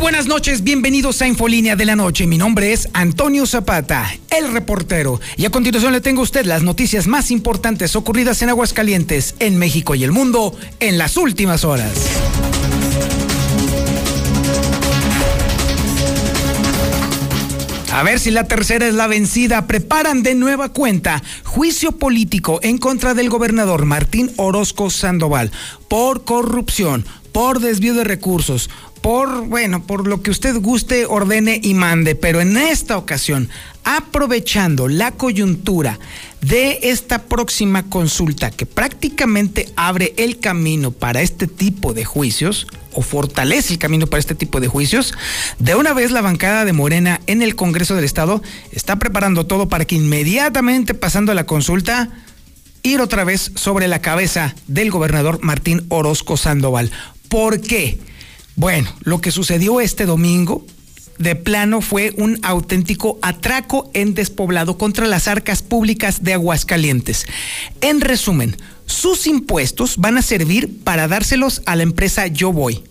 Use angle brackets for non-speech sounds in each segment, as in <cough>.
Buenas noches, bienvenidos a Infolínea de la Noche. Mi nombre es Antonio Zapata, el reportero. Y a continuación le tengo a usted las noticias más importantes ocurridas en Aguascalientes, en México y el mundo en las últimas horas. A ver si la tercera es la vencida. Preparan de nueva cuenta juicio político en contra del gobernador Martín Orozco Sandoval por corrupción, por desvío de recursos, por, bueno, por lo que usted guste, ordene y mande, pero en esta ocasión, aprovechando la coyuntura de esta próxima consulta que prácticamente abre el camino para este tipo de juicios, o fortalece el camino para este tipo de juicios, de una vez la bancada de Morena en el Congreso del Estado está preparando todo para que inmediatamente pasando la consulta, ir otra vez sobre la cabeza del gobernador Martín Orozco Sandoval. ¿Por qué? Bueno, lo que sucedió este domingo de plano fue un auténtico atraco en despoblado contra las arcas públicas de Aguascalientes. En resumen, sus impuestos van a servir para dárselos a la empresa Yo Voy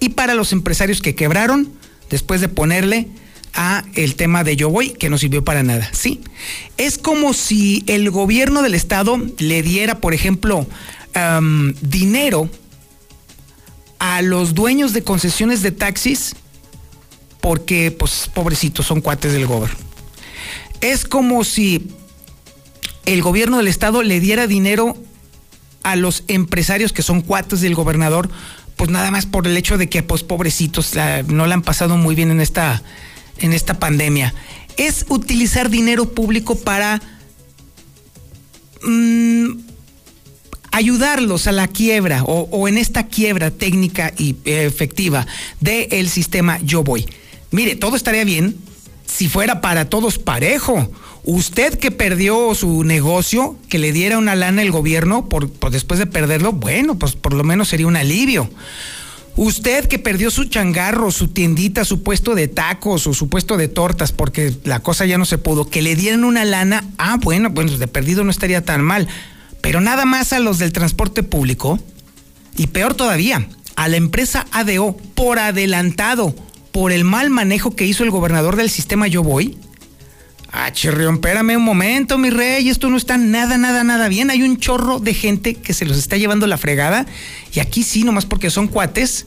y para los empresarios que quebraron después de ponerle a el tema de Yo Voy, que no sirvió para nada. Sí, es como si el gobierno del estado le diera, por ejemplo, dinero a los dueños de concesiones de taxis porque, pues, pobrecitos, son cuates del gobierno. Es como si el gobierno del estado le diera dinero a los empresarios que son cuates del gobernador, pues nada más por el hecho de que, pues, pobrecitos, no le han pasado muy bien en esta, en esta pandemia. Es utilizar dinero público para mm, ayudarlos a la quiebra o, en esta quiebra técnica y eh, efectiva del sistema Yo Voy. Mire, todo estaría bien si fuera para todos parejo. Usted que perdió su negocio, que le diera una lana el gobierno por, después de perderlo, bueno, pues por lo menos sería un alivio. Usted que perdió su changarro, su tiendita, su puesto de tacos o su puesto de tortas porque la cosa ya no se pudo, que le dieran una lana, ah, bueno, bueno, de perdido no estaría tan mal pero nada más a los del transporte público y peor todavía, a la empresa ADO por adelantado, por el mal manejo que hizo el gobernador del sistema Yo Voy. Ah, chirrión, espérame un momento, mi rey, esto no está nada, nada, nada bien. Hay un chorro de gente que se los está llevando la fregada y aquí sí, nomás porque son cuates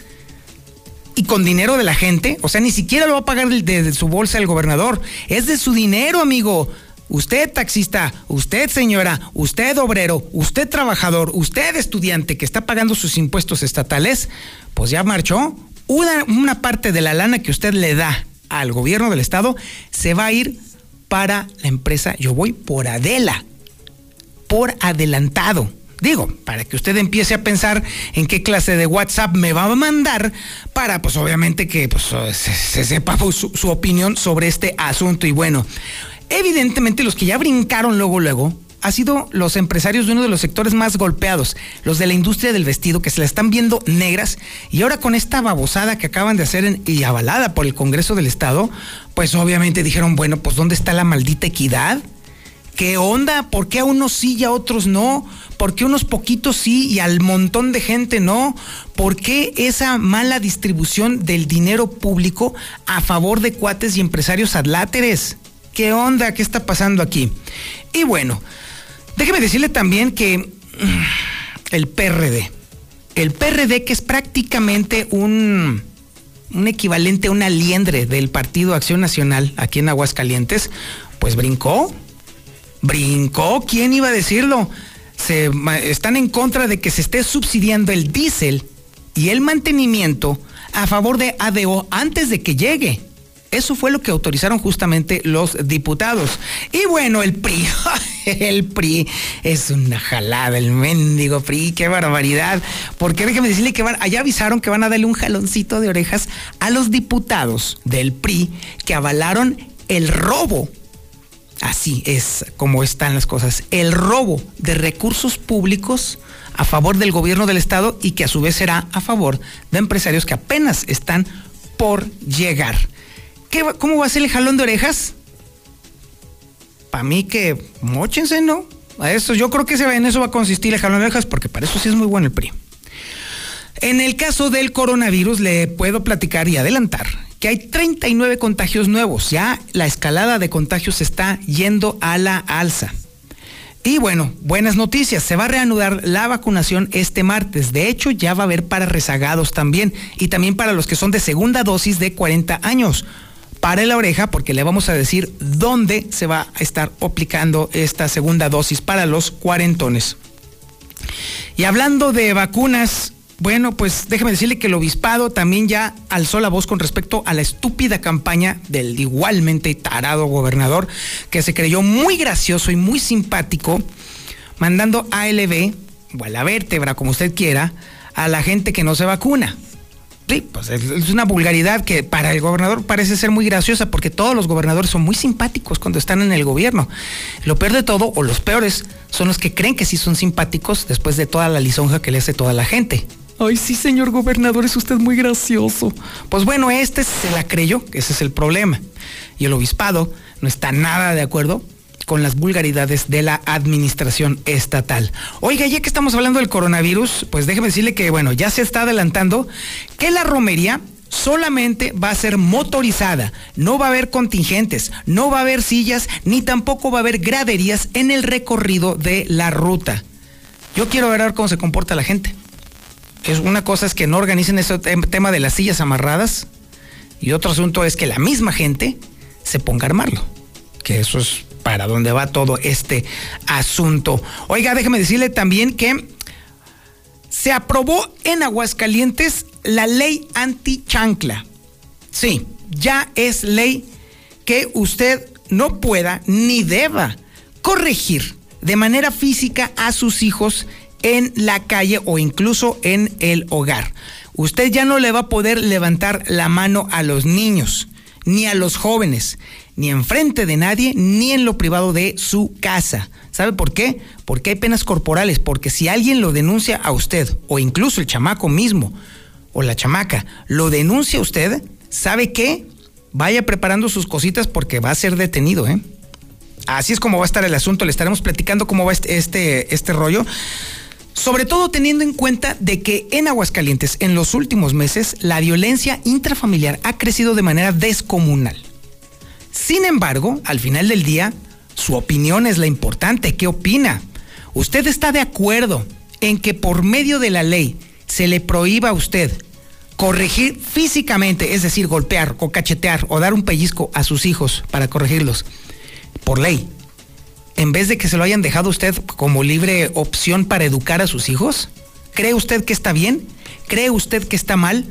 y con dinero de la gente, o sea, ni siquiera lo va a pagar de, de su bolsa el gobernador, es de su dinero, amigo. Usted taxista, usted señora, usted obrero, usted trabajador, usted estudiante que está pagando sus impuestos estatales, pues ya marchó. Una, una parte de la lana que usted le da al gobierno del estado se va a ir para la empresa Yo Voy por Adela, por adelantado. Digo, para que usted empiece a pensar en qué clase de WhatsApp me va a mandar para, pues obviamente que pues, se, sepa su, su opinión sobre este asunto. Y bueno, Evidentemente los que ya brincaron luego, luego, ha sido los empresarios de uno de los sectores más golpeados, los de la industria del vestido, que se la están viendo negras y ahora con esta babosada que acaban de hacer y avalada por el Congreso del Estado, pues obviamente dijeron, bueno, pues ¿dónde está la maldita equidad? ¿Qué onda? ¿Por qué a unos sí y a otros no? ¿Por qué unos poquitos sí y al montón de gente no? ¿Por qué esa mala distribución del dinero público a favor de cuates y empresarios adláteres? ¿Qué onda? ¿Qué está pasando aquí? Y bueno, déjeme decirle también que mm, el PRD, el PRD que es prácticamente un, un equivalente a una liendre del Partido Acción Nacional aquí en Aguascalientes, pues brincó, brincó, ¿quién iba a decirlo? Se, están en contra de que se esté subsidiando el diésel y el mantenimiento a favor de ADO antes de que llegue. Eso fue lo que autorizaron justamente los diputados. Y bueno, el PRI, <laughs> el PRI es una jalada, el mendigo PRI, qué barbaridad. Porque déjeme decirle que van, allá avisaron que van a darle un jaloncito de orejas a los diputados del PRI que avalaron el robo Así es como están las cosas. El robo de recursos públicos a favor del gobierno del estado y que a su vez será a favor de empresarios que apenas están por llegar. ¿Qué, ¿Cómo va a ser el jalón de orejas? Para mí que mochense, ¿no? A eso, yo creo que en eso va a consistir el jalón de orejas porque para eso sí es muy bueno el PRI. En el caso del coronavirus le puedo platicar y adelantar que hay 39 contagios nuevos. Ya la escalada de contagios está yendo a la alza. Y bueno, buenas noticias, se va a reanudar la vacunación este martes. De hecho, ya va a haber para rezagados también y también para los que son de segunda dosis de 40 años. Para la oreja porque le vamos a decir dónde se va a estar aplicando esta segunda dosis para los cuarentones. Y hablando de vacunas, bueno, pues déjeme decirle que el obispado también ya alzó la voz con respecto a la estúpida campaña del igualmente tarado gobernador que se creyó muy gracioso y muy simpático mandando ALB o a la vértebra, como usted quiera, a la gente que no se vacuna. Sí, pues es una vulgaridad que para el gobernador parece ser muy graciosa porque todos los gobernadores son muy simpáticos cuando están en el gobierno. Lo peor de todo, o los peores, son los que creen que sí son simpáticos después de toda la lisonja que le hace toda la gente. Ay, sí, señor gobernador, es usted muy gracioso. Pues bueno, este se la creyó, ese es el problema. Y el obispado no está nada de acuerdo con las vulgaridades de la administración estatal. Oiga, ya que estamos hablando del coronavirus, pues déjeme decirle que, bueno, ya se está adelantando que la romería solamente va a ser motorizada, no va a haber contingentes, no va a haber sillas, ni tampoco va a haber graderías en el recorrido de la ruta. Yo quiero ver cómo se comporta la gente es una cosa es que no organicen ese tema de las sillas amarradas y otro asunto es que la misma gente se ponga a armarlo. Que eso es para donde va todo este asunto. Oiga, déjeme decirle también que se aprobó en Aguascalientes la ley anti-chancla. Sí, ya es ley que usted no pueda ni deba corregir de manera física a sus hijos en la calle o incluso en el hogar. Usted ya no le va a poder levantar la mano a los niños, ni a los jóvenes, ni enfrente de nadie, ni en lo privado de su casa. ¿Sabe por qué? Porque hay penas corporales, porque si alguien lo denuncia a usted, o incluso el chamaco mismo, o la chamaca, lo denuncia a usted, ¿sabe qué? Vaya preparando sus cositas porque va a ser detenido, ¿eh? Así es como va a estar el asunto, le estaremos platicando cómo va este, este, este rollo. Sobre todo teniendo en cuenta de que en Aguascalientes en los últimos meses la violencia intrafamiliar ha crecido de manera descomunal. Sin embargo, al final del día, su opinión es la importante. ¿Qué opina? ¿Usted está de acuerdo en que por medio de la ley se le prohíba a usted corregir físicamente, es decir, golpear o cachetear o dar un pellizco a sus hijos para corregirlos por ley? En vez de que se lo hayan dejado usted como libre opción para educar a sus hijos? ¿Cree usted que está bien? ¿Cree usted que está mal?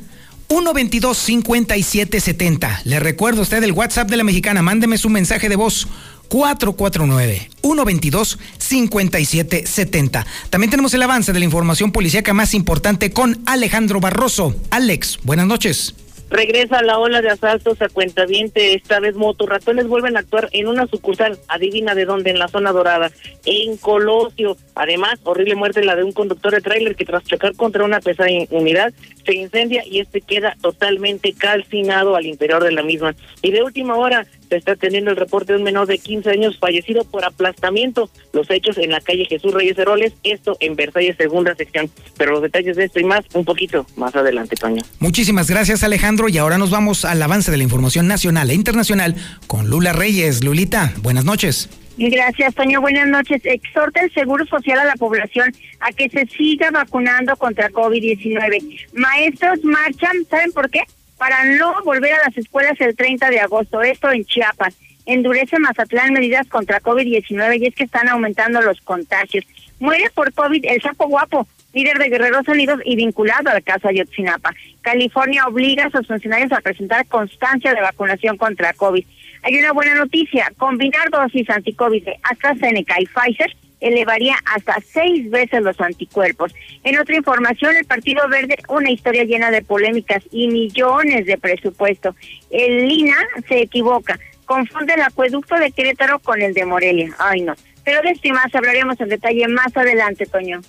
122 5770. Le recuerdo a usted el WhatsApp de la mexicana. Mándeme su mensaje de voz. 449 122 5770. También tenemos el avance de la información policíaca más importante con Alejandro Barroso. Alex, buenas noches. Regresa la ola de asaltos a cuentaviente, esta vez motorratones vuelven a actuar en una sucursal, adivina de dónde, en la zona dorada, en Colosio. Además, horrible muerte la de un conductor de tráiler que tras chocar contra una pesada unidad se incendia y este queda totalmente calcinado al interior de la misma. Y de última hora, se está teniendo el reporte de un menor de 15 años fallecido por aplastamiento. Los hechos en la calle Jesús Reyes Heroles, esto en Versalles, segunda sección. Pero los detalles de esto y más, un poquito más adelante, Toño. Muchísimas gracias, Alejandro. Y ahora nos vamos al avance de la información nacional e internacional con Lula Reyes. Lulita, buenas noches. Gracias, Toño. Buenas noches. Exhorta el Seguro Social a la población a que se siga vacunando contra COVID-19. Maestros marchan, ¿saben por qué? Para no volver a las escuelas el 30 de agosto, esto en Chiapas. Endurece Mazatlán medidas contra COVID-19 y es que están aumentando los contagios. Muere por COVID el sapo guapo, líder de Guerreros Unidos y vinculado al caso Ayotzinapa. California obliga a sus funcionarios a presentar constancia de vacunación contra COVID. Hay una buena noticia, combinar dosis anticovid de AstraZeneca y Pfizer elevaría hasta seis veces los anticuerpos. En otra información, el Partido Verde, una historia llena de polémicas y millones de presupuesto. El Lina se equivoca. confunde el acueducto de Querétaro con el de Morelia. Ay, no. Pero de esto y más hablaremos en detalle más adelante, Toño.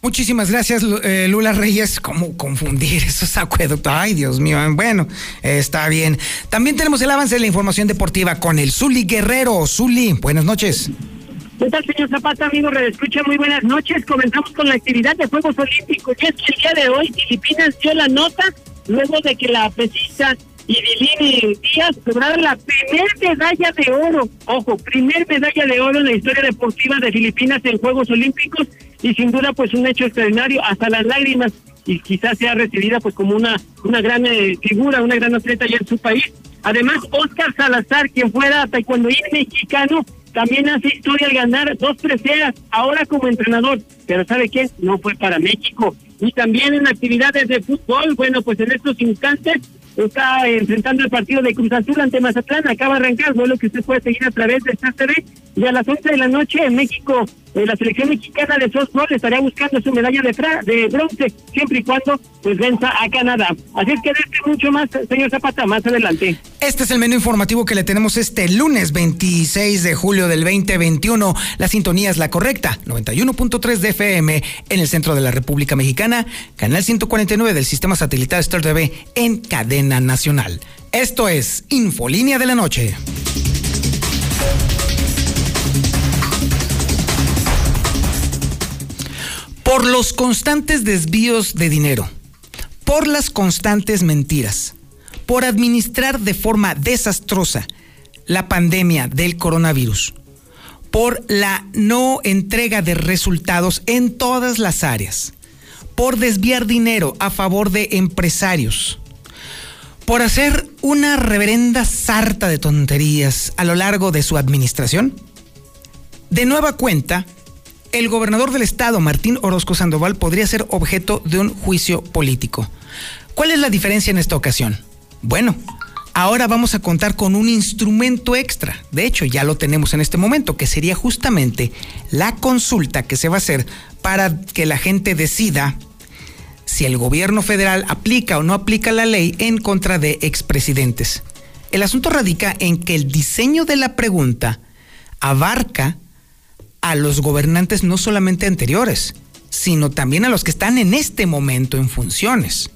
Muchísimas gracias, eh, Lula Reyes. ¿Cómo confundir esos acueductos? Ay, Dios mío. Bueno, está bien. También tenemos el avance de la información deportiva con el Zuli Guerrero. Zuli, buenas noches. ¿Qué tal, señor Zapata, amigo? Escucha, muy buenas noches. Comenzamos con la actividad de Juegos Olímpicos. Y es que el día de hoy Filipinas dio la nota luego de que la pesista y Díaz lograron la primera medalla de oro. Ojo, primer medalla de oro en la historia deportiva de Filipinas en Juegos Olímpicos y sin duda pues un hecho extraordinario hasta las lágrimas y quizás sea recibida pues como una una gran eh, figura, una gran atleta ya en su país. Además, Oscar Salazar, quien fuera taekwondo mexicano, también hace historia al ganar dos preseas, ahora como entrenador. Pero ¿sabe qué? No fue para México. Y también en actividades de fútbol, bueno, pues en estos instantes está enfrentando el partido de Cruz Azul ante Mazatlán, acaba de arrancar, vuelo que usted puede seguir a través de Star TV, y a las 11 de la noche en México, eh, la selección mexicana de softball estaría buscando su medalla de, de bronce, siempre y cuando pues venza a Canadá. Así es que este mucho más, señor Zapata, más adelante. Este es el menú informativo que le tenemos este lunes 26 de julio del 2021. La sintonía es la correcta, 91.3 de FM en el centro de la República Mexicana, canal 149 del sistema satelital Star TV en cadena nacional. Esto es Infolínea de la Noche. Por los constantes desvíos de dinero, por las constantes mentiras, por administrar de forma desastrosa la pandemia del coronavirus, por la no entrega de resultados en todas las áreas, por desviar dinero a favor de empresarios, por hacer una reverenda sarta de tonterías a lo largo de su administración? De nueva cuenta, el gobernador del estado, Martín Orozco Sandoval, podría ser objeto de un juicio político. ¿Cuál es la diferencia en esta ocasión? Bueno, ahora vamos a contar con un instrumento extra. De hecho, ya lo tenemos en este momento, que sería justamente la consulta que se va a hacer para que la gente decida si el gobierno federal aplica o no aplica la ley en contra de expresidentes. El asunto radica en que el diseño de la pregunta abarca a los gobernantes no solamente anteriores, sino también a los que están en este momento en funciones.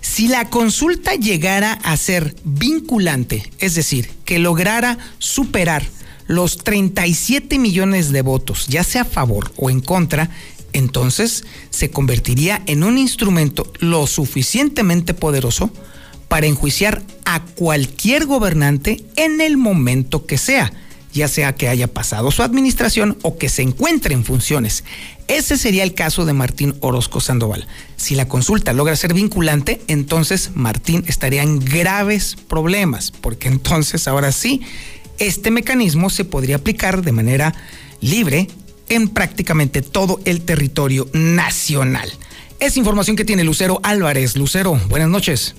Si la consulta llegara a ser vinculante, es decir, que lograra superar los 37 millones de votos, ya sea a favor o en contra, entonces se convertiría en un instrumento lo suficientemente poderoso para enjuiciar a cualquier gobernante en el momento que sea, ya sea que haya pasado su administración o que se encuentre en funciones. Ese sería el caso de Martín Orozco Sandoval. Si la consulta logra ser vinculante, entonces Martín estaría en graves problemas, porque entonces ahora sí, este mecanismo se podría aplicar de manera libre en prácticamente todo el territorio nacional. Es información que tiene Lucero Álvarez. Lucero, buenas noches.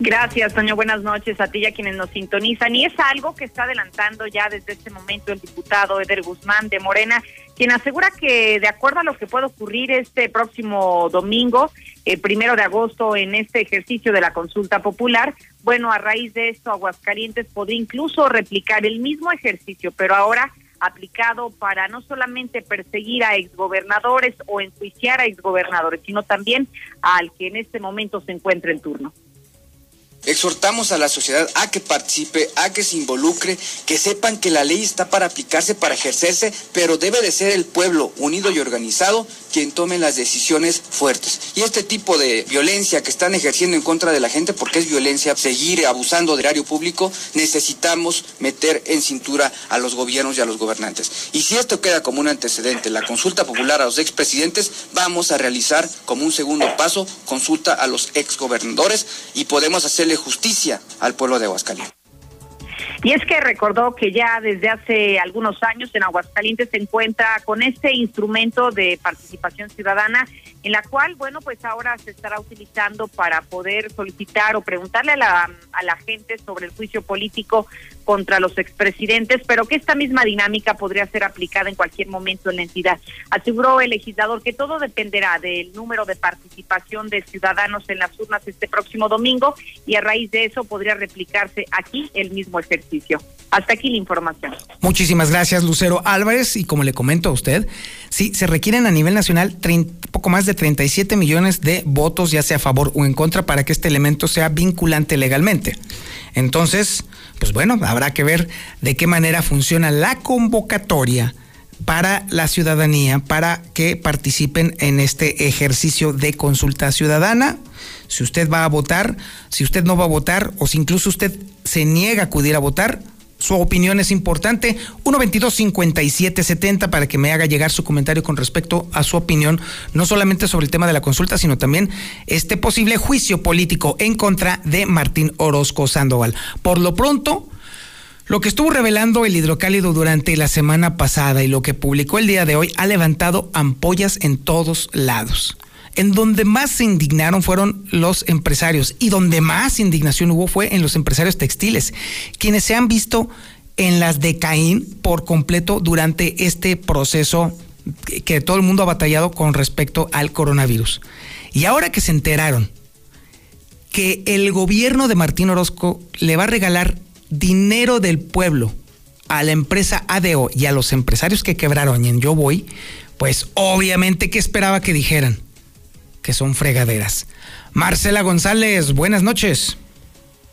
Gracias, Toño. Buenas noches a ti y a quienes nos sintonizan. Y es algo que está adelantando ya desde este momento el diputado Eder Guzmán de Morena, quien asegura que de acuerdo a lo que puede ocurrir este próximo domingo, eh, primero de agosto, en este ejercicio de la consulta popular, bueno, a raíz de esto, Aguascalientes podría incluso replicar el mismo ejercicio, pero ahora aplicado para no solamente perseguir a exgobernadores o enjuiciar a exgobernadores, sino también al que en este momento se encuentra en turno. Exhortamos a la sociedad a que participe, a que se involucre, que sepan que la ley está para aplicarse, para ejercerse, pero debe de ser el pueblo unido y organizado quien tome las decisiones fuertes. Y este tipo de violencia que están ejerciendo en contra de la gente, porque es violencia, seguir abusando del área público, necesitamos meter en cintura a los gobiernos y a los gobernantes. Y si esto queda como un antecedente, la consulta popular a los expresidentes, vamos a realizar como un segundo paso consulta a los exgobernadores y podemos hacerle justicia al pueblo de Aguascalientes. Y es que recordó que ya desde hace algunos años en Aguascalientes se encuentra con este instrumento de participación ciudadana en la cual, bueno, pues ahora se estará utilizando para poder solicitar o preguntarle a la, a la gente sobre el juicio político contra los expresidentes, pero que esta misma dinámica podría ser aplicada en cualquier momento en la entidad. Aseguró el legislador que todo dependerá del número de participación de ciudadanos en las urnas este próximo domingo y a raíz de eso podría replicarse aquí el mismo ejercicio. Hasta aquí la información. Muchísimas gracias, Lucero Álvarez. Y como le comento a usted, sí, se requieren a nivel nacional poco más de 37 millones de votos, ya sea a favor o en contra, para que este elemento sea vinculante legalmente. Entonces, pues bueno, habrá que ver de qué manera funciona la convocatoria para la ciudadanía, para que participen en este ejercicio de consulta ciudadana. Si usted va a votar, si usted no va a votar o si incluso usted se niega a acudir a votar, su opinión es importante. 122-5770 para que me haga llegar su comentario con respecto a su opinión, no solamente sobre el tema de la consulta, sino también este posible juicio político en contra de Martín Orozco Sandoval. Por lo pronto, lo que estuvo revelando el hidrocálido durante la semana pasada y lo que publicó el día de hoy ha levantado ampollas en todos lados. En donde más se indignaron fueron los empresarios y donde más indignación hubo fue en los empresarios textiles, quienes se han visto en las de Caín por completo durante este proceso que todo el mundo ha batallado con respecto al coronavirus. Y ahora que se enteraron que el gobierno de Martín Orozco le va a regalar dinero del pueblo a la empresa ADO y a los empresarios que quebraron en Yo Voy, pues obviamente que esperaba que dijeran que son fregaderas. Marcela González, buenas noches.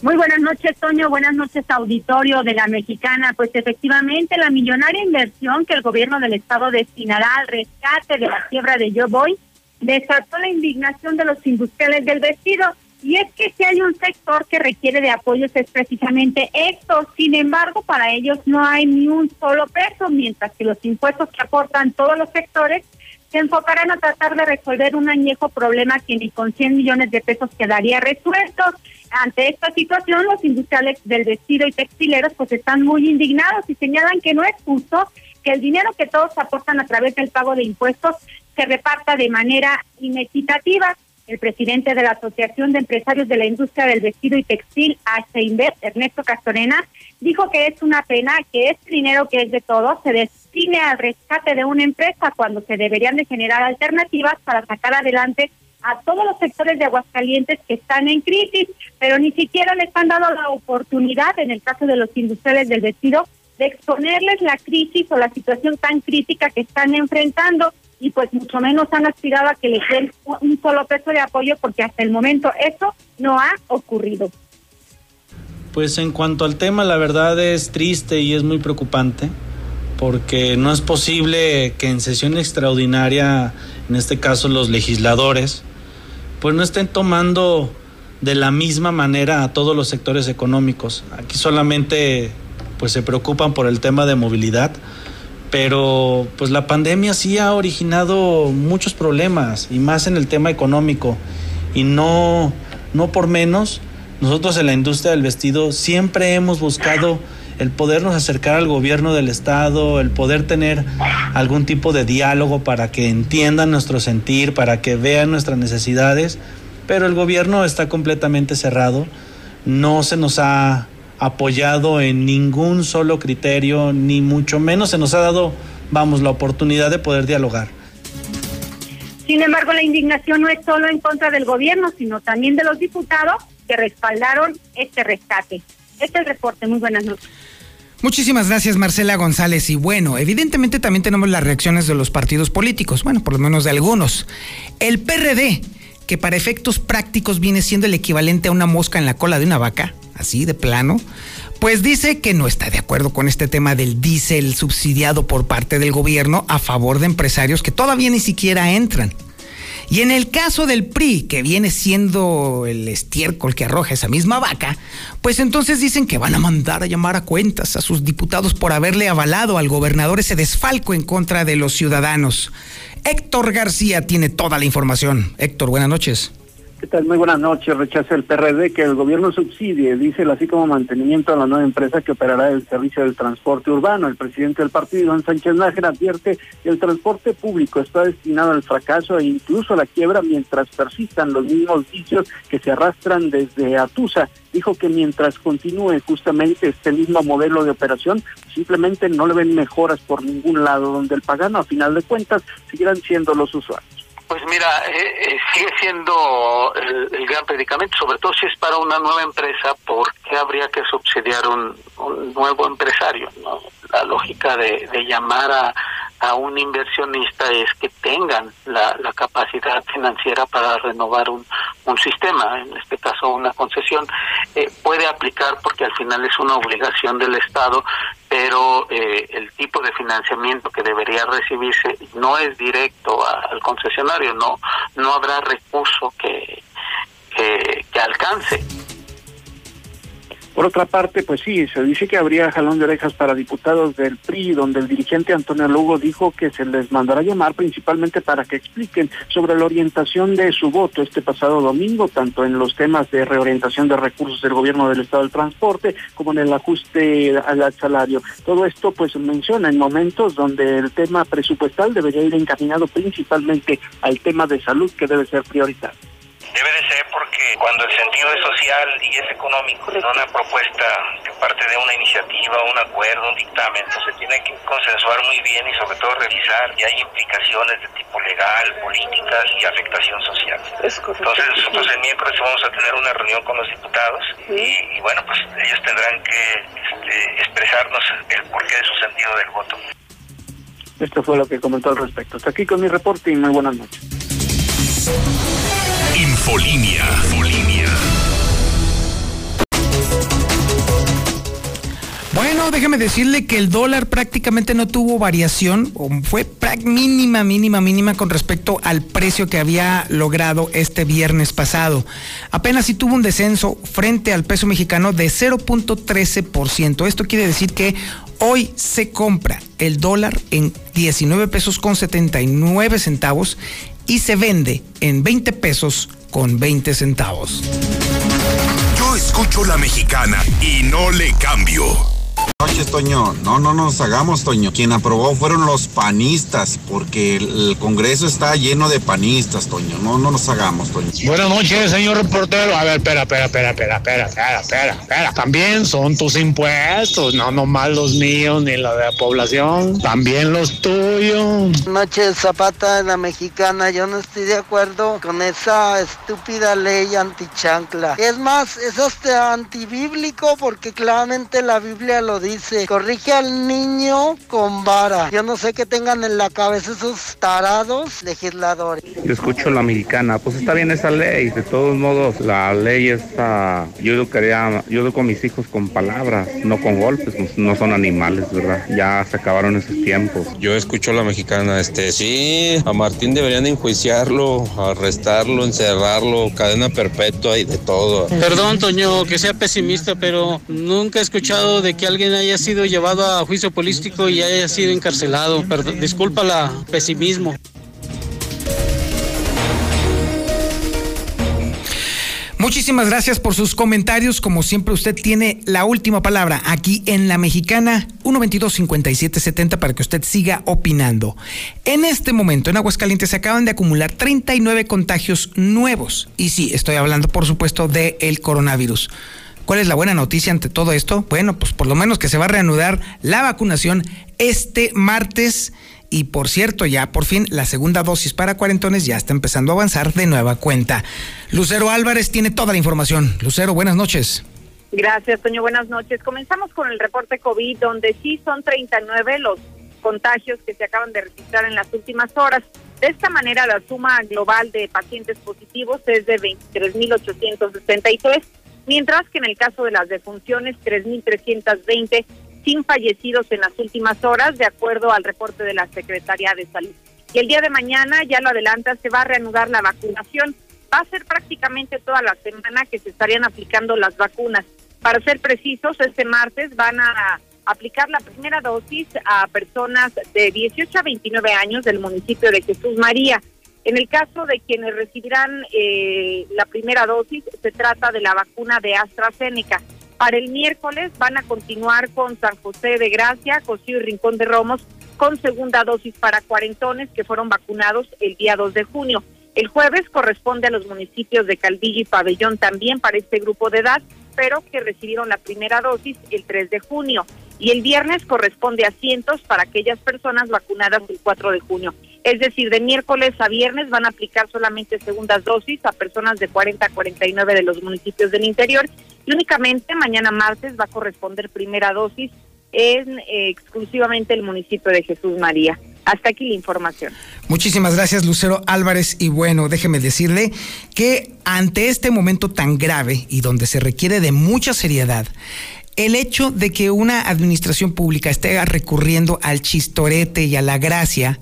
Muy buenas noches, Toño. Buenas noches, auditorio de la Mexicana. Pues efectivamente, la millonaria inversión que el gobierno del estado destinará al rescate de la quiebra de Yo Voy desató la indignación de los industriales del vestido. Y es que si hay un sector que requiere de apoyos es precisamente esto. Sin embargo, para ellos no hay ni un solo peso, mientras que los impuestos que aportan todos los sectores se enfocarán a tratar de resolver un añejo problema que ni con 100 millones de pesos quedaría resuelto. Ante esta situación, los industriales del vestido y textileros pues están muy indignados y señalan que no es justo que el dinero que todos aportan a través del pago de impuestos se reparta de manera inequitativa. El presidente de la Asociación de Empresarios de la Industria del Vestido y Textil, ACEINVER, Ernesto Castorena, dijo que es una pena que este dinero que es de todos se al rescate de una empresa cuando se deberían de generar alternativas para sacar adelante a todos los sectores de Aguascalientes que están en crisis, pero ni siquiera les han dado la oportunidad, en el caso de los industriales del vestido, de exponerles la crisis o la situación tan crítica que están enfrentando y pues mucho menos han aspirado a que les den un solo peso de apoyo porque hasta el momento eso no ha ocurrido. Pues en cuanto al tema, la verdad es triste y es muy preocupante porque no es posible que en sesión extraordinaria, en este caso los legisladores, pues no estén tomando de la misma manera a todos los sectores económicos. Aquí solamente pues se preocupan por el tema de movilidad, pero pues la pandemia sí ha originado muchos problemas y más en el tema económico y no no por menos nosotros en la industria del vestido siempre hemos buscado el podernos acercar al gobierno del estado, el poder tener algún tipo de diálogo para que entiendan nuestro sentir, para que vean nuestras necesidades, pero el gobierno está completamente cerrado, no se nos ha apoyado en ningún solo criterio, ni mucho menos se nos ha dado, vamos, la oportunidad de poder dialogar. Sin embargo, la indignación no es solo en contra del gobierno, sino también de los diputados que respaldaron este rescate. Este es el reporte. Muy buenas noches. Muchísimas gracias Marcela González y bueno, evidentemente también tenemos las reacciones de los partidos políticos, bueno, por lo menos de algunos. El PRD, que para efectos prácticos viene siendo el equivalente a una mosca en la cola de una vaca, así de plano, pues dice que no está de acuerdo con este tema del diésel subsidiado por parte del gobierno a favor de empresarios que todavía ni siquiera entran. Y en el caso del PRI, que viene siendo el estiércol que arroja esa misma vaca, pues entonces dicen que van a mandar a llamar a cuentas a sus diputados por haberle avalado al gobernador ese desfalco en contra de los ciudadanos. Héctor García tiene toda la información. Héctor, buenas noches. ¿Qué tal? Muy buenas noches. Rechaza el PRD que el gobierno subsidie, dice así como mantenimiento a la nueva empresa que operará el servicio del transporte urbano. El presidente del partido, Iván Sánchez Nájera, advierte que el transporte público está destinado al fracaso e incluso a la quiebra mientras persistan los mismos vicios que se arrastran desde Atusa. Dijo que mientras continúe justamente este mismo modelo de operación, simplemente no le ven mejoras por ningún lado, donde el pagano, a final de cuentas, seguirán siendo los usuarios. Pues mira, eh, eh, sigue siendo el, gran predicamento, sobre todo si es para una nueva empresa, ¿por qué habría que subsidiar un, nuevo empresario? ¿no? La lógica de, llamar a, a, un inversionista es que tengan la, capacidad financiera para renovar un, un, sistema, en este caso una concesión, eh, puede aplicar porque al final es una obligación del Estado pero eh, el tipo de financiamiento que debería recibirse no es directo al concesionario, no no habrá recurso que, que alcance. Por otra parte, pues sí, se dice que habría jalón de orejas para diputados del PRI, donde el dirigente Antonio Lugo dijo que se les mandará llamar principalmente para que expliquen sobre la orientación de su voto este pasado domingo, tanto en los temas de reorientación de recursos del gobierno del Estado del Transporte como en el ajuste al salario. Todo esto pues menciona en momentos donde el tema presupuestal debería ir encaminado principalmente al tema de salud que debe ser prioritario. Debe de ser porque cuando el sentido es social y es económico, no una propuesta que parte de una iniciativa, un acuerdo, un dictamen, pues se tiene que consensuar muy bien y sobre todo revisar si hay implicaciones de tipo legal, políticas y afectación social. Entonces nosotros el miércoles vamos a tener una reunión con los diputados y, bueno, pues ellos tendrán que este, expresarnos el porqué de su sentido del voto. Esto fue lo que comentó al respecto. Hasta aquí con mi reporte y muy buenas noches. Infolinia. Bueno, déjeme decirle que el dólar prácticamente no tuvo variación, fue mínima, mínima, mínima con respecto al precio que había logrado este viernes pasado. Apenas si tuvo un descenso frente al peso mexicano de 0.13%. Esto quiere decir que hoy se compra el dólar en 19 pesos con 79 centavos y se vende en 20 pesos con 20 centavos. Yo escucho la mexicana y no le cambio noches, Toño. No, no nos hagamos, Toño. Quien aprobó fueron los panistas, porque el Congreso está lleno de panistas, Toño. No, no nos hagamos, Toño. Buenas noches, señor reportero. A ver, espera, espera, espera, espera, espera, espera, espera, espera. También son tus impuestos, no nomás los míos ni los de la población, también los tuyos. Buenas noches, Zapata, la mexicana. Yo no estoy de acuerdo con esa estúpida ley antichancla. Es más, es hasta antibíblico porque claramente la Biblia lo dice dice, corrige al niño con vara. Yo no sé qué tengan en la cabeza esos tarados legisladores. Yo escucho la mexicana, pues está bien esa ley, de todos modos, la ley está, yo educaría, yo educo a mis hijos con palabras, no con golpes, pues no son animales, ¿verdad? Ya se acabaron esos tiempos. Yo escucho la mexicana, este, sí, a Martín deberían enjuiciarlo, arrestarlo, encerrarlo, cadena perpetua y de todo. Perdón, Toño, que sea pesimista, pero nunca he escuchado de que alguien haya sido llevado a juicio político y haya sido encarcelado. Perdón, disculpa la pesimismo. Muchísimas gracias por sus comentarios. Como siempre, usted tiene la última palabra aquí en La Mexicana 122-5770 para que usted siga opinando. En este momento, en Aguascalientes se acaban de acumular 39 contagios nuevos. Y sí, estoy hablando, por supuesto, del el coronavirus. ¿Cuál es la buena noticia ante todo esto? Bueno, pues por lo menos que se va a reanudar la vacunación este martes. Y por cierto, ya por fin la segunda dosis para cuarentones ya está empezando a avanzar de nueva cuenta. Lucero Álvarez tiene toda la información. Lucero, buenas noches. Gracias, Toño. Buenas noches. Comenzamos con el reporte COVID, donde sí son 39 los contagios que se acaban de registrar en las últimas horas. De esta manera, la suma global de pacientes positivos es de 23.863 mientras que en el caso de las defunciones, 3.320 sin fallecidos en las últimas horas, de acuerdo al reporte de la Secretaría de Salud. Y el día de mañana, ya lo adelanta, se va a reanudar la vacunación. Va a ser prácticamente toda la semana que se estarían aplicando las vacunas. Para ser precisos, este martes van a aplicar la primera dosis a personas de 18 a 29 años del municipio de Jesús María. En el caso de quienes recibirán eh, la primera dosis, se trata de la vacuna de AstraZeneca. Para el miércoles van a continuar con San José de Gracia, Cosío y Rincón de Romos con segunda dosis para cuarentones que fueron vacunados el día 2 de junio. El jueves corresponde a los municipios de Caldillo y Pabellón también para este grupo de edad, pero que recibieron la primera dosis el 3 de junio. Y el viernes corresponde a cientos para aquellas personas vacunadas el 4 de junio. Es decir, de miércoles a viernes van a aplicar solamente segundas dosis a personas de 40 a 49 de los municipios del interior y únicamente mañana martes va a corresponder primera dosis en eh, exclusivamente el municipio de Jesús María. Hasta aquí la información. Muchísimas gracias, Lucero Álvarez. Y bueno, déjeme decirle que ante este momento tan grave y donde se requiere de mucha seriedad, el hecho de que una administración pública esté recurriendo al chistorete y a la gracia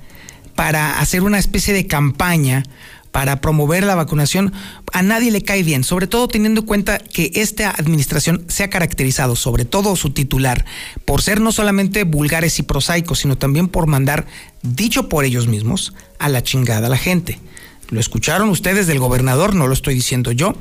para hacer una especie de campaña para promover la vacunación, a nadie le cae bien, sobre todo teniendo en cuenta que esta administración se ha caracterizado, sobre todo su titular, por ser no solamente vulgares y prosaicos, sino también por mandar, dicho por ellos mismos, a la chingada a la gente. Lo escucharon ustedes del gobernador, no lo estoy diciendo yo.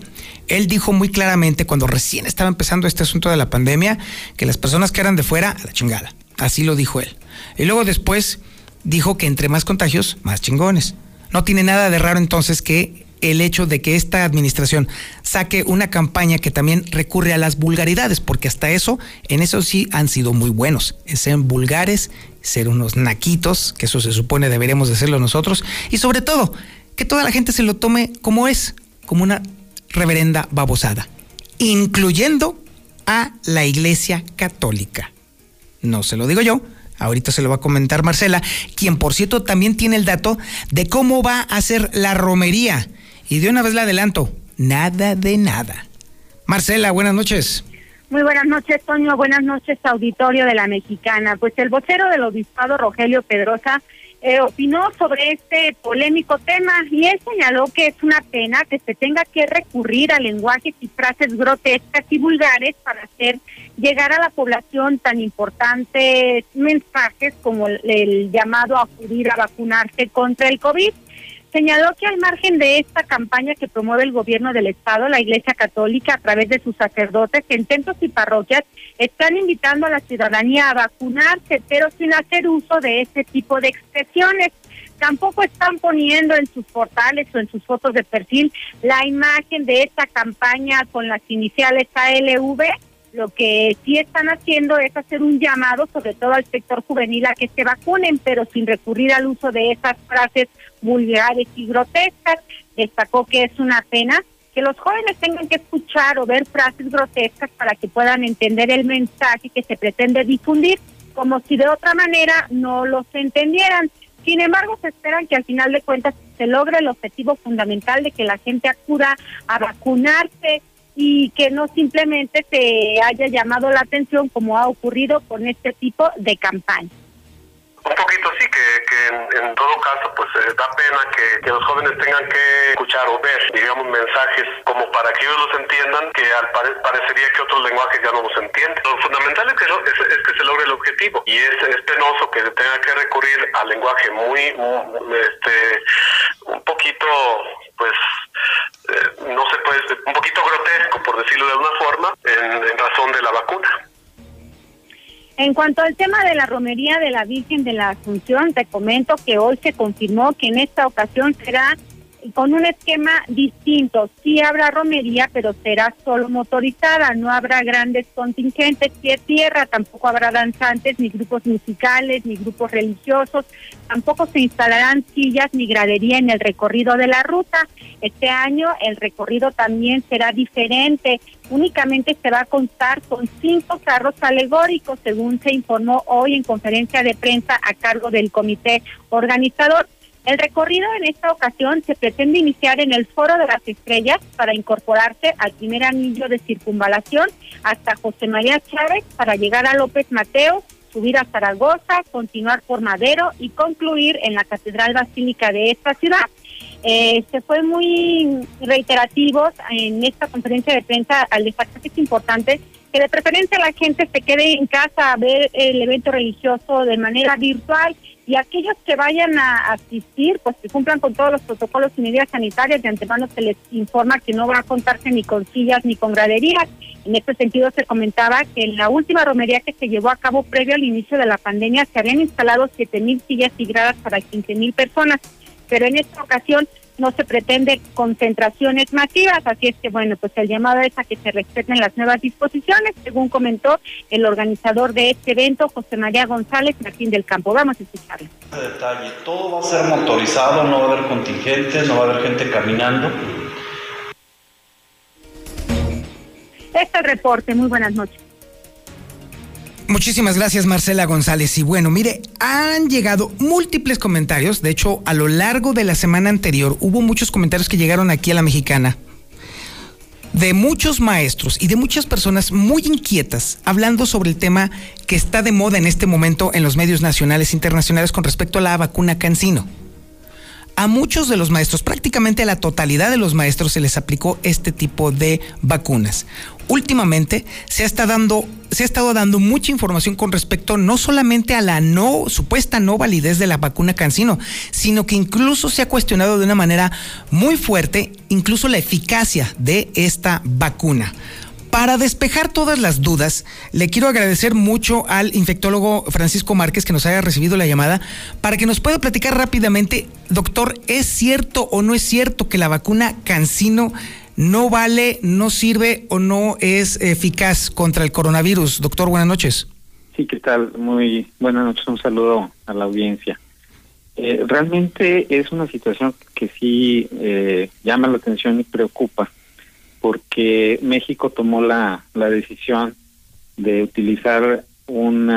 Él dijo muy claramente cuando recién estaba empezando este asunto de la pandemia que las personas que eran de fuera, a la chingada. Así lo dijo él. Y luego después dijo que entre más contagios, más chingones. No tiene nada de raro entonces que el hecho de que esta administración saque una campaña que también recurre a las vulgaridades, porque hasta eso, en eso sí han sido muy buenos, en ser vulgares, ser unos naquitos, que eso se supone deberíamos de hacerlo nosotros, y sobre todo, que toda la gente se lo tome como es, como una reverenda babosada, incluyendo a la Iglesia Católica. No se lo digo yo, Ahorita se lo va a comentar Marcela, quien por cierto también tiene el dato de cómo va a ser la romería. Y de una vez le adelanto, nada de nada. Marcela, buenas noches. Muy buenas noches, Toño. Buenas noches, auditorio de la Mexicana. Pues el vocero del obispado, Rogelio Pedrosa, eh, opinó sobre este polémico tema y él señaló que es una pena que se tenga que recurrir a lenguajes y frases grotescas y vulgares para hacer llegar a la población tan importantes mensajes como el llamado a acudir a vacunarse contra el COVID. Señaló que al margen de esta campaña que promueve el gobierno del Estado, la Iglesia Católica, a través de sus sacerdotes en templos y parroquias, están invitando a la ciudadanía a vacunarse, pero sin hacer uso de este tipo de expresiones. Tampoco están poniendo en sus portales o en sus fotos de perfil la imagen de esta campaña con las iniciales ALV, lo que sí están haciendo es hacer un llamado, sobre todo al sector juvenil, a que se vacunen, pero sin recurrir al uso de esas frases vulgares y grotescas. Destacó que es una pena que los jóvenes tengan que escuchar o ver frases grotescas para que puedan entender el mensaje que se pretende difundir, como si de otra manera no los entendieran. Sin embargo, se esperan que al final de cuentas se logre el objetivo fundamental de que la gente acuda a vacunarse y que no simplemente se haya llamado la atención como ha ocurrido con este tipo de campaña. Un poquito sí, que, en, todo caso pues eh, da pena que, los jóvenes tengan que escuchar o ver, digamos, mensajes como para que ellos los entiendan, que al parecería que otros lenguajes ya no los entienden. Lo fundamental es que, es, que se logre el objetivo y es, es penoso que se tenga que recurrir al lenguaje muy, este, un poquito, pues, eh, no se puede, un poquito grotesco, por decirlo de alguna forma, en razón de la vacuna. En cuanto al tema de la romería de la Virgen de la Asunción, te comento que hoy se confirmó que en esta ocasión será con un esquema distinto. Sí habrá romería, pero será solo motorizada, no habrá grandes contingentes de tierra, tampoco habrá danzantes, ni grupos musicales, ni grupos religiosos, tampoco se instalarán sillas ni gradería en el recorrido de la ruta. Este año el recorrido también será diferente, únicamente se va a contar con cinco carros alegóricos, según se informó hoy en conferencia de prensa a cargo del comité organizador. El recorrido en esta ocasión se pretende iniciar en el Foro de las Estrellas para incorporarse al primer anillo de circunvalación hasta José María Chávez para llegar a López Mateo, subir a Zaragoza, continuar por Madero y concluir en la Catedral Basílica de esta ciudad. Eh, se fue muy reiterativos en esta conferencia de prensa al destacar que es importante que de preferencia la gente se quede en casa a ver el evento religioso de manera virtual y aquellos que vayan a asistir, pues que cumplan con todos los protocolos y medidas sanitarias. De antemano se les informa que no va a contarse ni con sillas ni con graderías. En este sentido se comentaba que en la última romería que se llevó a cabo previo al inicio de la pandemia se habían instalado 7.000 sillas y gradas para 15.000 personas, pero en esta ocasión no se pretende concentraciones masivas, así es que bueno, pues el llamado es a que se respeten las nuevas disposiciones, según comentó el organizador de este evento, José María González Martín del Campo. Vamos a escucharlo. Detalle, todo va a ser motorizado, no va a haber contingentes, no va a haber gente caminando. Este reporte, muy buenas noches. Muchísimas gracias Marcela González. Y bueno, mire, han llegado múltiples comentarios. De hecho, a lo largo de la semana anterior hubo muchos comentarios que llegaron aquí a la mexicana de muchos maestros y de muchas personas muy inquietas hablando sobre el tema que está de moda en este momento en los medios nacionales e internacionales con respecto a la vacuna Cancino. A muchos de los maestros, prácticamente a la totalidad de los maestros se les aplicó este tipo de vacunas últimamente se ha, dando, se ha estado dando mucha información con respecto no solamente a la no supuesta no validez de la vacuna Cancino, sino que incluso se ha cuestionado de una manera muy fuerte incluso la eficacia de esta vacuna. Para despejar todas las dudas, le quiero agradecer mucho al infectólogo Francisco Márquez que nos haya recibido la llamada para que nos pueda platicar rápidamente, doctor, ¿es cierto o no es cierto que la vacuna Cancino no vale, no sirve o no es eficaz contra el coronavirus. Doctor, buenas noches. Sí, ¿qué tal? Muy buenas noches, un saludo a la audiencia. Eh, realmente es una situación que sí eh, llama la atención y preocupa, porque México tomó la, la decisión de utilizar un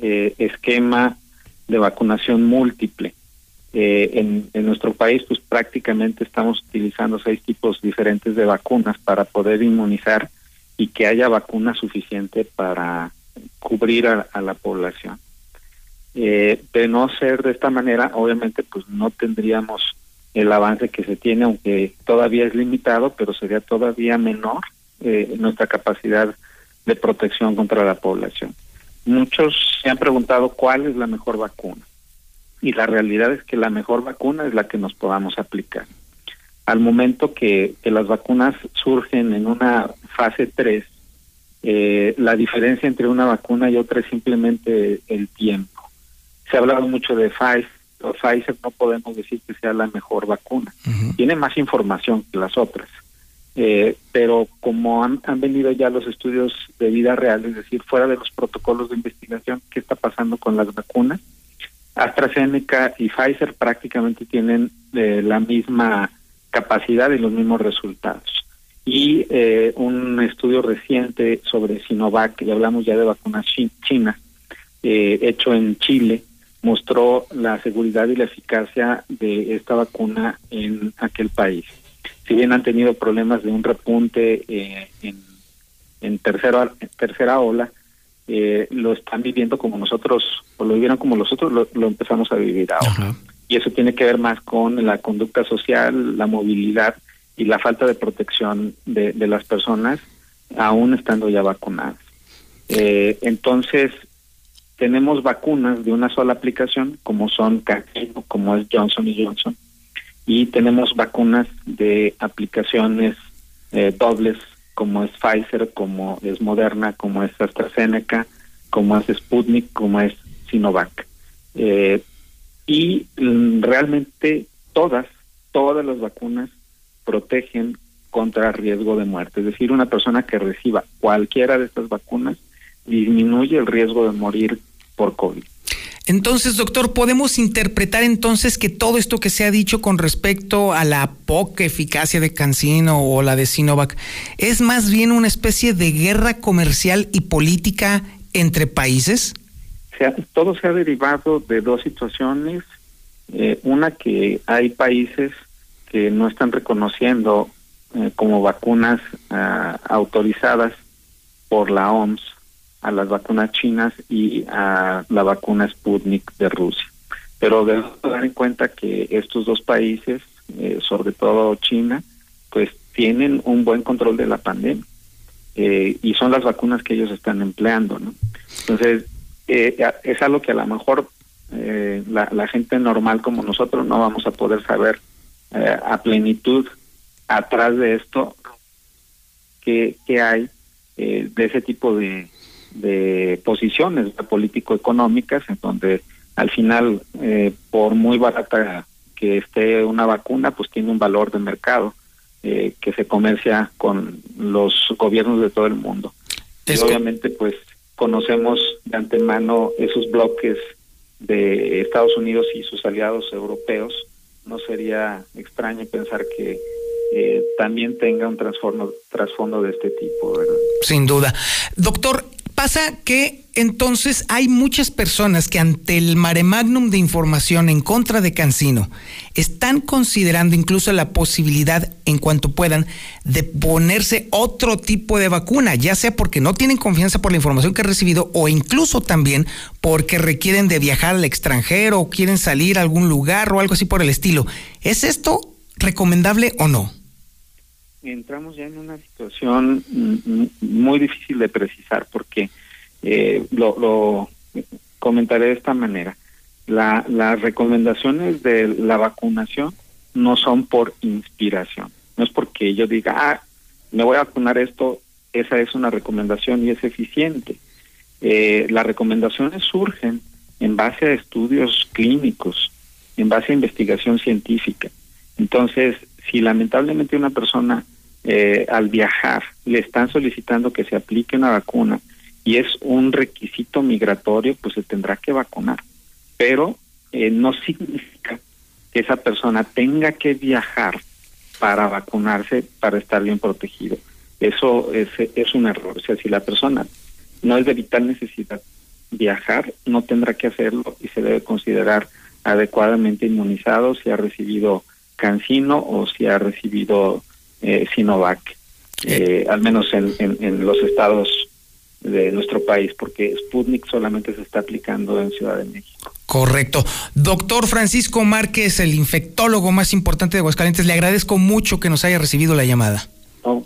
eh, esquema de vacunación múltiple. Eh, en, en, nuestro país, pues prácticamente estamos utilizando seis tipos diferentes de vacunas para poder inmunizar y que haya vacuna suficiente para cubrir a, la población. Eh, de no ser de esta manera, obviamente, pues no tendríamos el avance que se tiene, aunque todavía es limitado, pero sería todavía menor eh, nuestra capacidad de protección contra la población. Muchos se han preguntado cuál es la mejor vacuna y la realidad es que la mejor vacuna es la que nos podamos aplicar. Al momento que, las vacunas surgen en una fase 3, eh, la diferencia entre una vacuna y otra es simplemente el tiempo. Se ha hablado mucho de Pfizer, Pfizer no podemos decir que sea la mejor vacuna. Tiene más información que las otras. Eh, pero como han, han, venido ya los estudios de vida real, es decir, fuera de los protocolos de investigación, ¿qué está pasando con las vacunas? AstraZeneca y Pfizer prácticamente tienen eh, la misma capacidad y los mismos resultados. Y eh, un estudio reciente sobre Sinovac, y hablamos ya de vacunas chinas, eh, hecho en Chile, mostró la seguridad y la eficacia de esta vacuna en aquel país. Si bien han tenido problemas de un repunte en, en, tercera, en tercera ola, eh, lo están viviendo como nosotros, o lo vivieron como nosotros lo, empezamos a vivir ahora. Y eso tiene que ver más con la conducta social, la movilidad y la falta de protección de, las personas, aún estando ya vacunadas. Eh, entonces, tenemos vacunas de una sola aplicación, como son CanSino, como es Johnson y Johnson, y tenemos vacunas de aplicaciones eh, dobles como es Pfizer, como es Moderna, como es AstraZeneca, como es Sputnik, como es Sinovac. Eh, y mm, realmente todas, todas las vacunas protegen contra riesgo de muerte. Es decir, una persona que reciba cualquiera de estas vacunas disminuye el riesgo de morir por COVID. Entonces, doctor, ¿podemos interpretar entonces que todo esto que se ha dicho con respecto a la poca eficacia de Cancino o la de Sinovac es más bien una especie de guerra comercial y política entre países? todo se ha derivado de dos situaciones. Eh, una que hay países que no están reconociendo eh, como vacunas ah, autorizadas por la OMS a las vacunas chinas y a la vacuna Sputnik de Rusia. Pero debemos dar en cuenta que estos dos países eh, sobre todo China, pues tienen un buen control de la pandemia eh, y son las vacunas que ellos están empleando, ¿no? Entonces, eh, es algo que a lo mejor la, la, gente normal como nosotros no vamos a poder saber a plenitud atrás de esto que, que hay de ese tipo de, de posiciones político-económicas en donde al final, eh, por muy barata que esté una vacuna, pues tiene un valor de mercado eh, que se comercia con los gobiernos de todo el mundo. y obviamente, pues conocemos de antemano esos bloques de Estados Unidos y sus aliados europeos. No sería extraño pensar que eh, también tenga un trasfondo, trasfondo de este tipo, ¿verdad? Sin duda. Doctor, Pasa que entonces hay muchas personas que ante el mare magnum de información en contra de Cancino están considerando incluso la posibilidad, en cuanto puedan, de ponerse otro tipo de vacuna, ya sea porque no tienen confianza por la información que han recibido o incluso también porque requieren de viajar al extranjero o quieren salir a algún lugar o algo así por el estilo. ¿Es esto recomendable o no? Entramos ya en una situación muy difícil de precisar porque eh, lo, lo, comentaré de esta manera. La, las recomendaciones de la vacunación no son por inspiración, no es porque yo diga, ah, me voy a vacunar esto, esa es una recomendación y es eficiente. Eh, las recomendaciones surgen en base a estudios clínicos, en base a investigación científica. Entonces, si lamentablemente una persona eh, al viajar le están solicitando que se aplique una vacuna y es un requisito migratorio, pues se tendrá que vacunar. Pero eh, no <laughs> significa que esa persona tenga que viajar para vacunarse para estar bien protegido. Eso es, es un error. O sea, si la persona no es de vital necesidad viajar, no tendrá que hacerlo y se debe considerar adecuadamente inmunizado si ha recibido cancino o si ha recibido eh, Sinovac, eh, al menos en, en, los estados de nuestro país, porque Sputnik solamente se está aplicando en Ciudad de México. Correcto. Doctor Francisco Márquez, el infectólogo más importante de Aguascalientes, le agradezco mucho que nos haya recibido la llamada.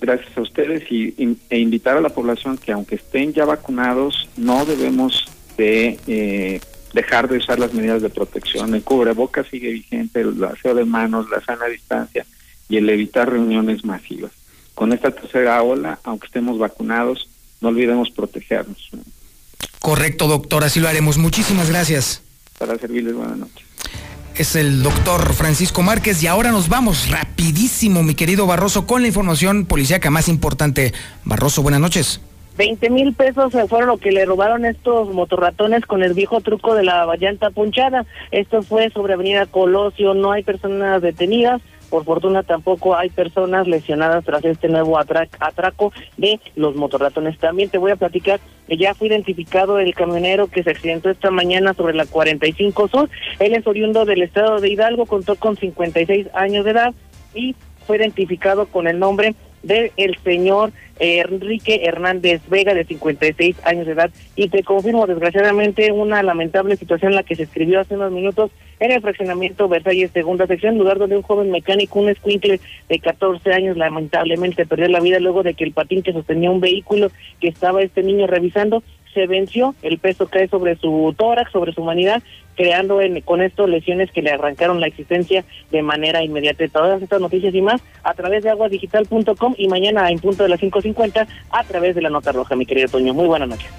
gracias a ustedes y, e invitar a la población que aunque estén ya vacunados, no debemos de eh, dejar de usar las medidas de protección. El cubrebocas sigue vigente, el aseo de manos, la sana distancia y el evitar reuniones masivas. Con esta tercera ola, aunque estemos vacunados, no olvidemos protegernos. Correcto, doctor, así lo haremos. Muchísimas gracias. Para servirles, buenas noches. Es el doctor Francisco Márquez y ahora nos vamos rapidísimo, mi querido Barroso, con la información policíaca más importante. Barroso, buenas noches. 20 mil pesos fueron lo que le robaron estos motorratones con el viejo truco de la llanta punchada. Esto fue sobre Avenida Colosio, no hay personas detenidas. Por fortuna tampoco hay personas lesionadas tras este nuevo atraco de los motorratones. También te voy a platicar que ya fue identificado el camionero que se accidentó esta mañana sobre la 45 Sur. Él es oriundo del estado de Hidalgo, contó con 56 años de edad y fue identificado con el nombre del el señor Enrique Hernández Vega, de 56 años de edad, y te confirmo, desgraciadamente, una lamentable situación la que se escribió hace unos minutos en el fraccionamiento Versalles, segunda sección, lugar donde un joven mecánico, un escuincle de 14 años, lamentablemente perdió la vida luego de que el patín que sostenía un vehículo que estaba este niño revisando se venció, el peso cae sobre su tórax, sobre su humanidad, creando en, con esto lesiones que le arrancaron la existencia de manera inmediata. Todas estas noticias y más a través de aguasdigital.com y mañana en punto de las 5.50 a través de la nota roja, mi querido Toño. Muy buenas noches.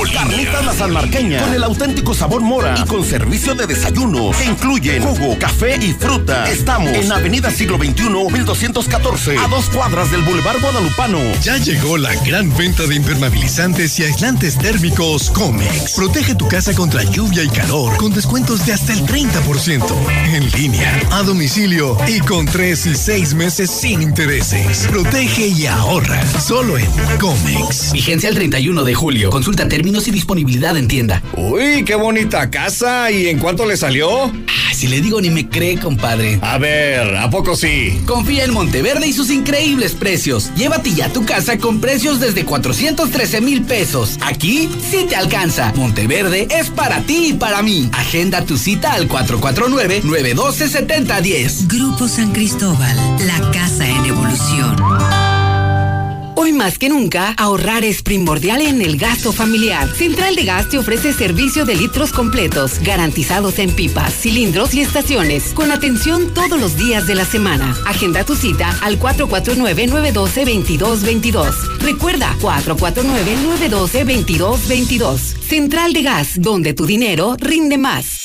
Carnitas La Sanmarqueña, con el auténtico sabor mora y con servicio de desayunos que incluyen jugo, café y fruta. Estamos en Avenida Siglo XXI, 1214, a dos cuadras del Boulevard Guadalupano. Ya llegó la gran venta de impermeabilizantes y aislantes térmicos Comex. Protege tu casa contra lluvia y calor con descuentos de hasta el 30%. En línea, a domicilio y con tres y seis meses sin intereses. Protege y ahorra solo en Comex. Vigencia el 31 de julio. Consulta términos términos y disponibilidad en tienda. Uy, qué bonita casa. ¿Y en cuánto le salió? Ah, si le digo ni me cree, compadre. A ver, ¿a poco sí? Confía en Monteverde y sus increíbles precios. Llévate ya tu casa con precios desde 413 mil pesos. Aquí sí te alcanza. Monteverde es para ti y para mí. Agenda tu cita al 449-912-7010. Grupo San Cristóbal, la casa en evolución. Hoy más que nunca, ahorrar es primordial en el gasto familiar. Central de Gas te ofrece servicio de litros completos, garantizados en pipas, cilindros y estaciones, con atención todos los días de la semana. Agenda tu cita al 449-912-2222. Recuerda, 449-912-2222. Central de Gas, donde tu dinero rinde más.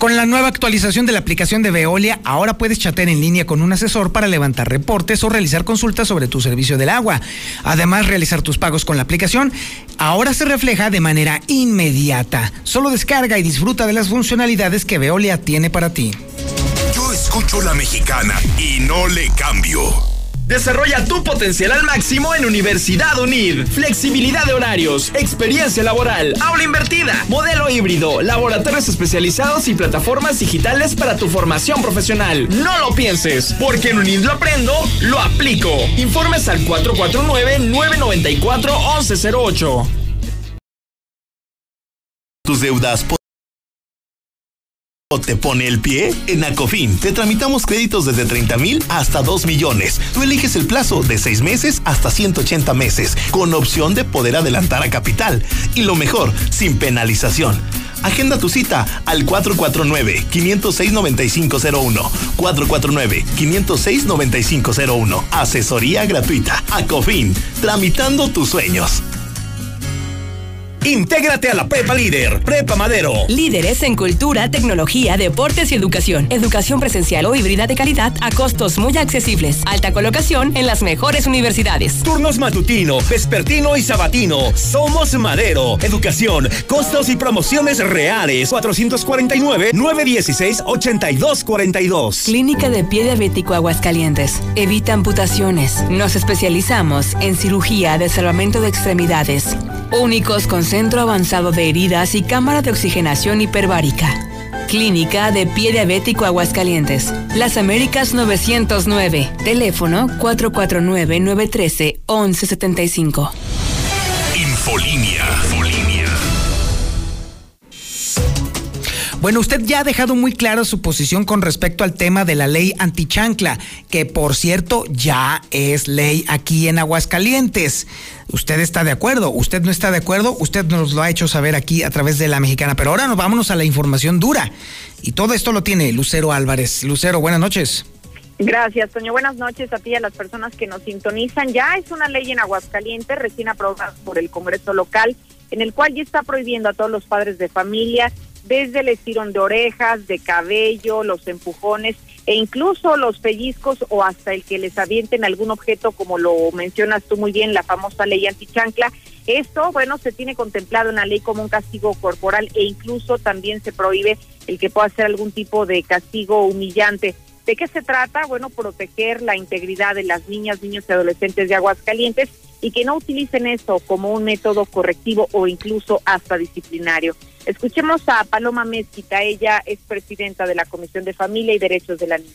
Con la nueva actualización de la aplicación de Veolia, ahora puedes chatear en línea con un asesor para levantar reportes o realizar consultas sobre tu servicio del agua. Además, realizar tus pagos con la aplicación ahora se refleja de manera inmediata. Solo descarga y disfruta de las funcionalidades que Veolia tiene para ti. Yo escucho la mexicana y no le cambio. Desarrolla tu potencial al máximo en Universidad UNID. Flexibilidad de horarios, experiencia laboral, aula invertida, modelo híbrido, laboratorios especializados y plataformas digitales para tu formación profesional. No lo pienses, porque en UNID lo aprendo, lo aplico. Informes al 449-994-1108. Tus deudas ¿O te pone el pie? En Acofin te tramitamos créditos desde 30 mil hasta 2 millones. Tú eliges el plazo de 6 meses hasta 180 meses, con opción de poder adelantar a capital. Y lo mejor, sin penalización. Agenda tu cita al 449-506-9501. 449-506-9501. Asesoría gratuita. Acofin, tramitando tus sueños. Intégrate a la Prepa Líder, Prepa Madero. Líderes en cultura, tecnología, deportes y educación. Educación presencial o híbrida de calidad a costos muy accesibles. Alta colocación en las mejores universidades. Turnos matutino, vespertino y sabatino. Somos Madero. Educación, costos y promociones reales. 449-916-8242. Clínica de Pie Diabético Aguascalientes. Evita amputaciones. Nos especializamos en cirugía de salvamento de extremidades. Únicos con centro avanzado de heridas y cámara de oxigenación hiperbárica. Clínica de Pie Diabético Aguascalientes. Las Américas 909. Teléfono 449-913-1175. Infolinia. Bueno, usted ya ha dejado muy claro su posición con respecto al tema de la ley antichancla, que por cierto ya es ley aquí en Aguascalientes. Usted está de acuerdo, usted no está de acuerdo, usted nos lo ha hecho saber aquí a través de la mexicana. Pero ahora nos vámonos a la información dura. Y todo esto lo tiene Lucero Álvarez. Lucero, buenas noches. Gracias, Toño. Buenas noches a ti y a las personas que nos sintonizan. Ya es una ley en Aguascalientes, recién aprobada por el Congreso local, en el cual ya está prohibiendo a todos los padres de familia desde el estirón de orejas, de cabello, los empujones e incluso los pellizcos o hasta el que les avienten algún objeto, como lo mencionas tú muy bien, la famosa ley antichancla. Esto, bueno, se tiene contemplado en la ley como un castigo corporal e incluso también se prohíbe el que pueda ser algún tipo de castigo humillante. ¿De qué se trata? Bueno, proteger la integridad de las niñas, niños y adolescentes de Aguascalientes y que no utilicen esto como un método correctivo o incluso hasta disciplinario. Escuchemos a Paloma Mezquita, ella es presidenta de la Comisión de Familia y Derechos de la Niña.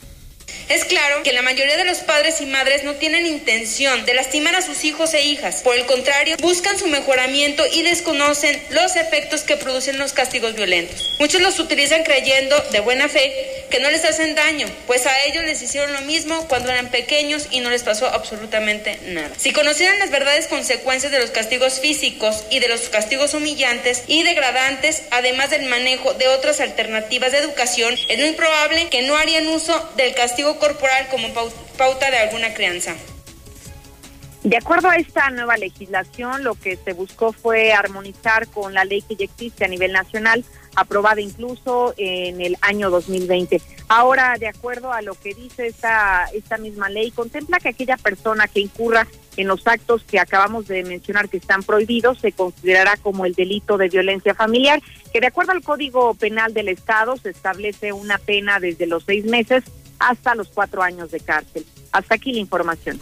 Es claro que la mayoría de los padres y madres no tienen intención de lastimar a sus hijos e hijas. Por el contrario, buscan su mejoramiento y desconocen los efectos que producen los castigos violentos. Muchos los utilizan creyendo de buena fe que no les hacen daño, pues a ellos les hicieron lo mismo cuando eran pequeños y no les pasó absolutamente nada. Si conocieran las verdades consecuencias de los castigos físicos y de los castigos humillantes y degradantes, además del manejo de otras alternativas de educación, es muy probable que no harían uso del castigo corporal como pauta de alguna crianza. De acuerdo a esta nueva legislación, lo que se buscó fue armonizar con la ley que ya existe a nivel nacional, aprobada incluso en el año 2020. Ahora, de acuerdo a lo que dice esta, esta misma ley, contempla que aquella persona que incurra en los actos que acabamos de mencionar que están prohibidos se considerará como el delito de violencia familiar, que de acuerdo al Código Penal del Estado se establece una pena desde los seis meses hasta los cuatro años de cárcel. Hasta aquí la información.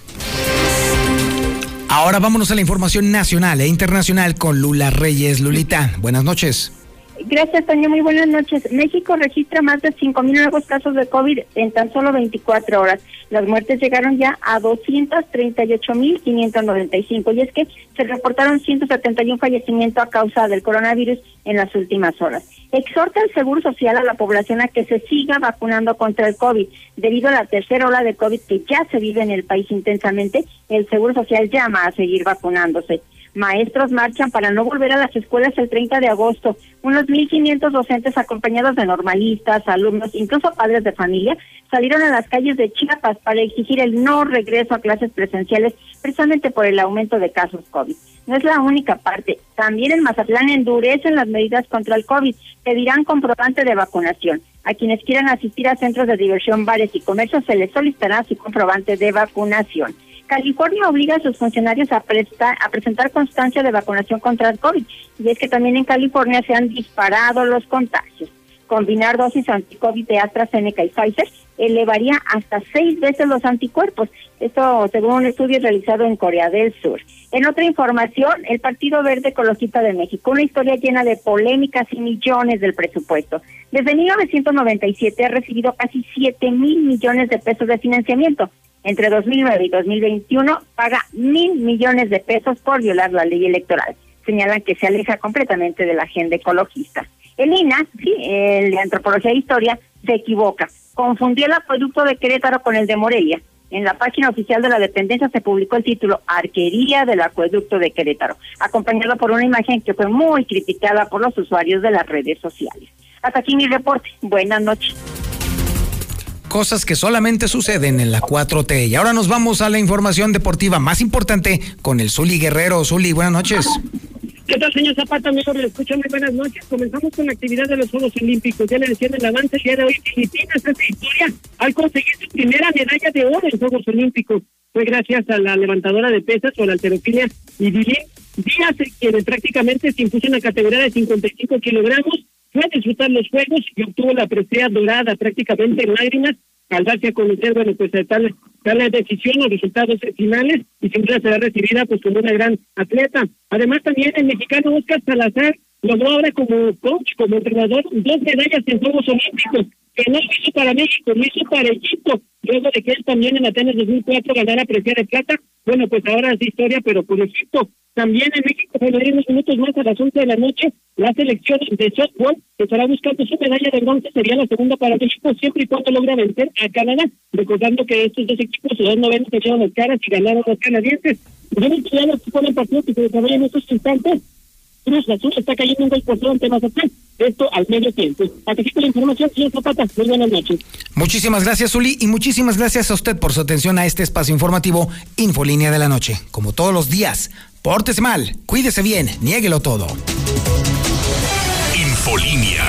Ahora vámonos a la información nacional e internacional con Lula Reyes. Lulita, buenas noches. Gracias, Toño. Muy buenas noches. México registra más de 5.000 nuevos casos de COVID en tan solo 24 horas. Las muertes llegaron ya a 238.595 y es que se reportaron 171 fallecimientos a causa del coronavirus en las últimas horas. Exhorta el Seguro Social a la población a que se siga vacunando contra el COVID. Debido a la tercera ola de COVID que ya se vive en el país intensamente, el Seguro Social llama a seguir vacunándose. Maestros marchan para no volver a las escuelas el 30 de agosto. Unos 1.500 docentes acompañados de normalistas, alumnos, incluso padres de familia, salieron a las calles de Chiapas para exigir el no regreso a clases presenciales precisamente por el aumento de casos COVID. No es la única parte. También en Mazatlán endurecen las medidas contra el COVID. Pedirán comprobante de vacunación. A quienes quieran asistir a centros de diversión, bares y comercios se les solicitará su comprobante de vacunación. California obliga a sus funcionarios a, prestar, a presentar constancia de vacunación contra el COVID. Y es que también en California se han disparado los contagios. Combinar dosis anticovid de AstraZeneca y Pfizer elevaría hasta seis veces los anticuerpos. Esto según un estudio realizado en Corea del Sur. En otra información, el Partido Verde Ecologista de México, una historia llena de polémicas y millones del presupuesto. Desde 1997 ha recibido casi 7 mil millones de pesos de financiamiento. Entre 2009 y 2021 paga mil millones de pesos por violar la ley electoral. Señalan que se aleja completamente de la agenda ecologista. El INA, sí, el de Antropología e Historia, se equivoca. Confundió el acueducto de Querétaro con el de Morelia. En la página oficial de la dependencia se publicó el título Arquería del acueducto de Querétaro, acompañado por una imagen que fue muy criticada por los usuarios de las redes sociales. Hasta aquí mi reporte. Buenas noches cosas que solamente suceden en la 4T. Y ahora nos vamos a la información deportiva más importante con el Zuli Guerrero. Zuli, buenas noches. ¿Qué tal, señor Zapata? Mejor le escucho muy buenas noches. Comenzamos con la actividad de los Juegos Olímpicos. Ya le decía el avance el día de hoy, Filipinas esta historia al conseguir su primera medalla de oro en Juegos Olímpicos. Fue gracias a la levantadora de pesas o la alterofilia Idilín Díaz, quien prácticamente se impuso en la categoría de 55 kilogramos fue a disfrutar los juegos y obtuvo la presea dorada prácticamente en lágrimas al darse a conocer, bueno, pues tal, tal decisión, los resultados finales y duda será recibida pues como una gran atleta. Además también el mexicano Oscar Salazar logró ahora como coach, como entrenador, dos medallas en Juegos Olímpicos, que no hizo para México, lo hizo para Egipto, luego de que él también en Atenas 2004 ganara presea de plata, bueno, pues ahora es historia, pero por Egipto. También en México, bueno, en unos minutos más a las 11 de la noche, la selección de softball estará buscando su medalla de bronce, sería la segunda para México, siempre y cuando logra vencer a Canadá. Recordando que estos dos equipos, los dos novenos se las caras y ganaron los canadienses. Vamos a ver con el partido que se desarrolla en estos instantes. Cruz Azul está cayendo un gol por ante Mazatlán. Esto al medio tiempo. Aquí la información, señor Zapata. Muy buenas noches. Muchísimas gracias, Uli, y muchísimas gracias a usted por su atención a este espacio informativo Infolínea de la Noche. Como todos los días, pórtese mal, cuídese bien, niéguelo todo. Infolínea.